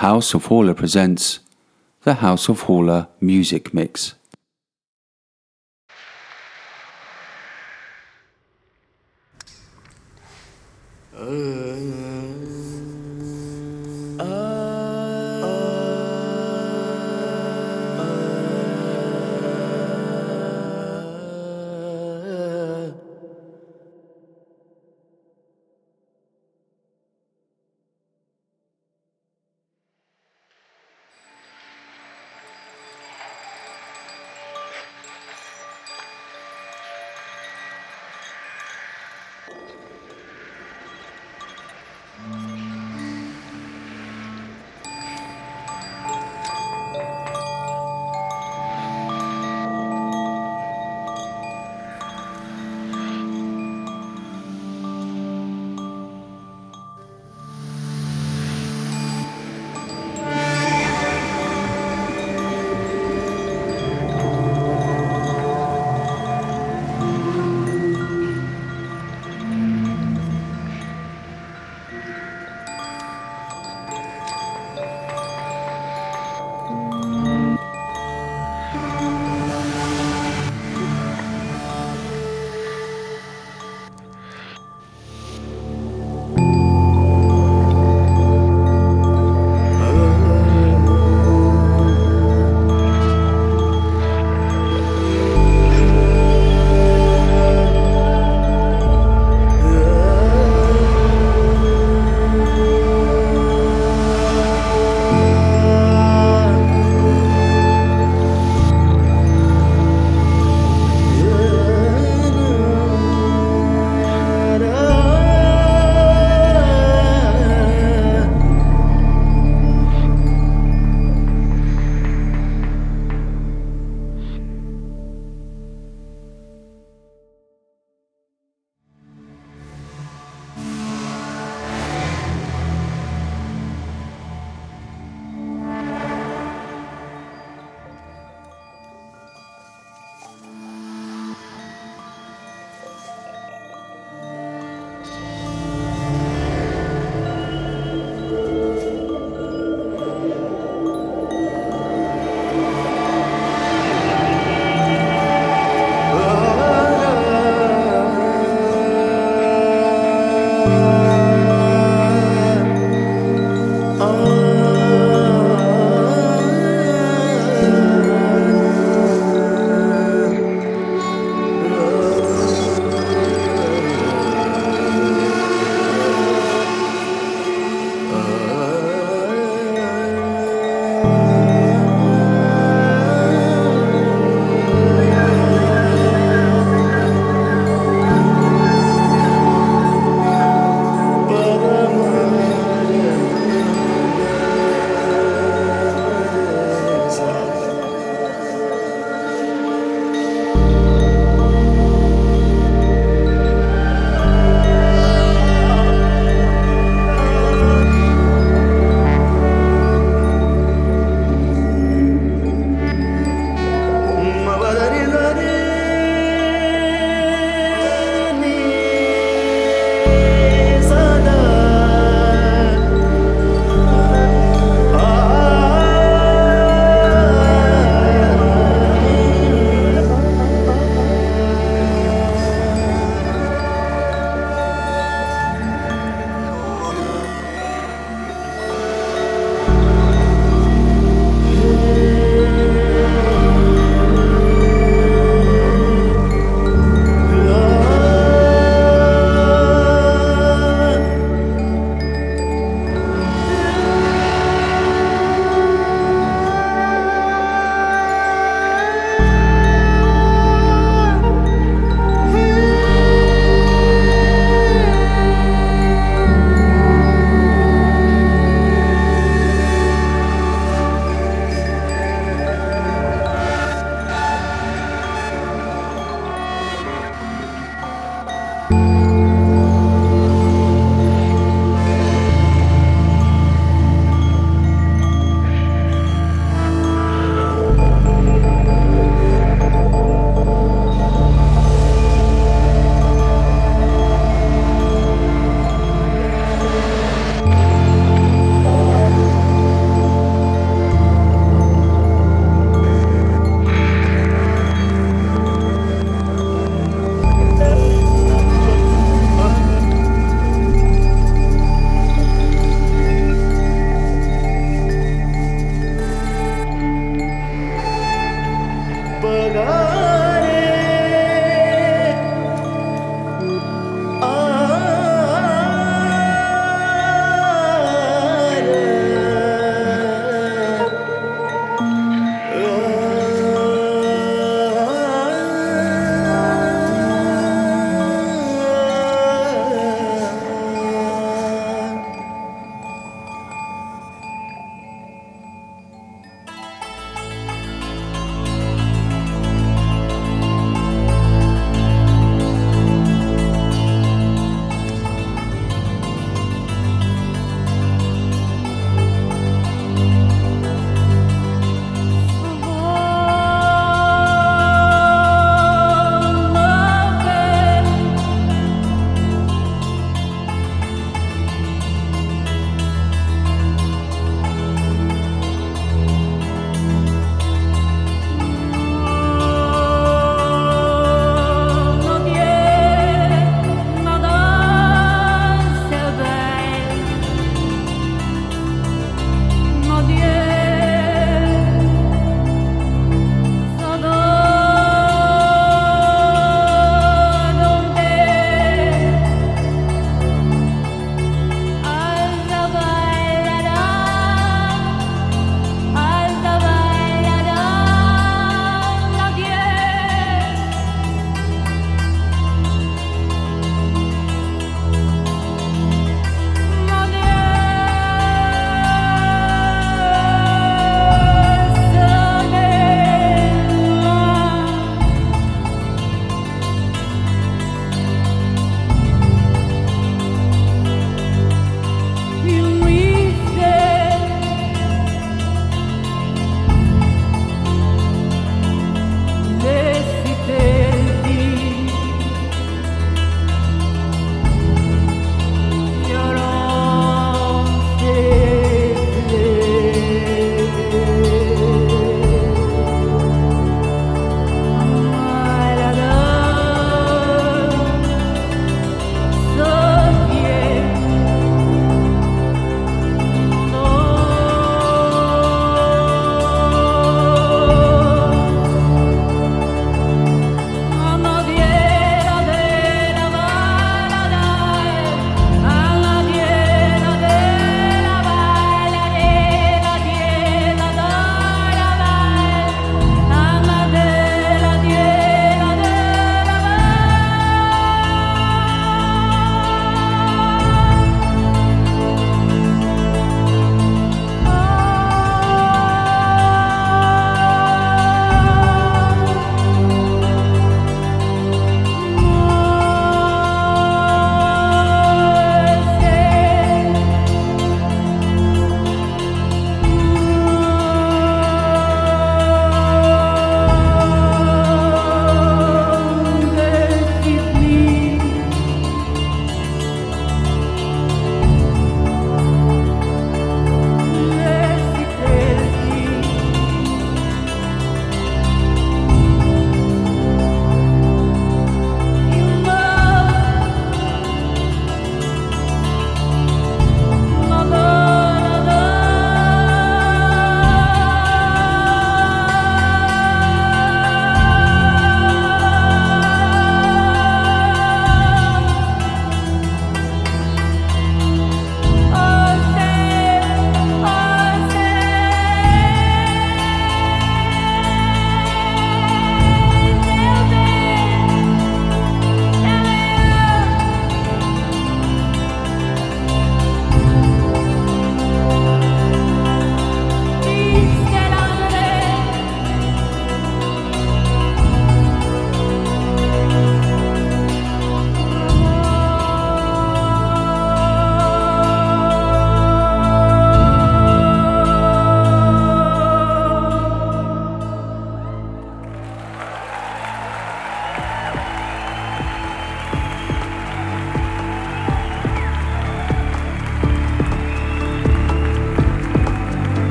House of Haller presents the House of Haller Music Mix. Uh.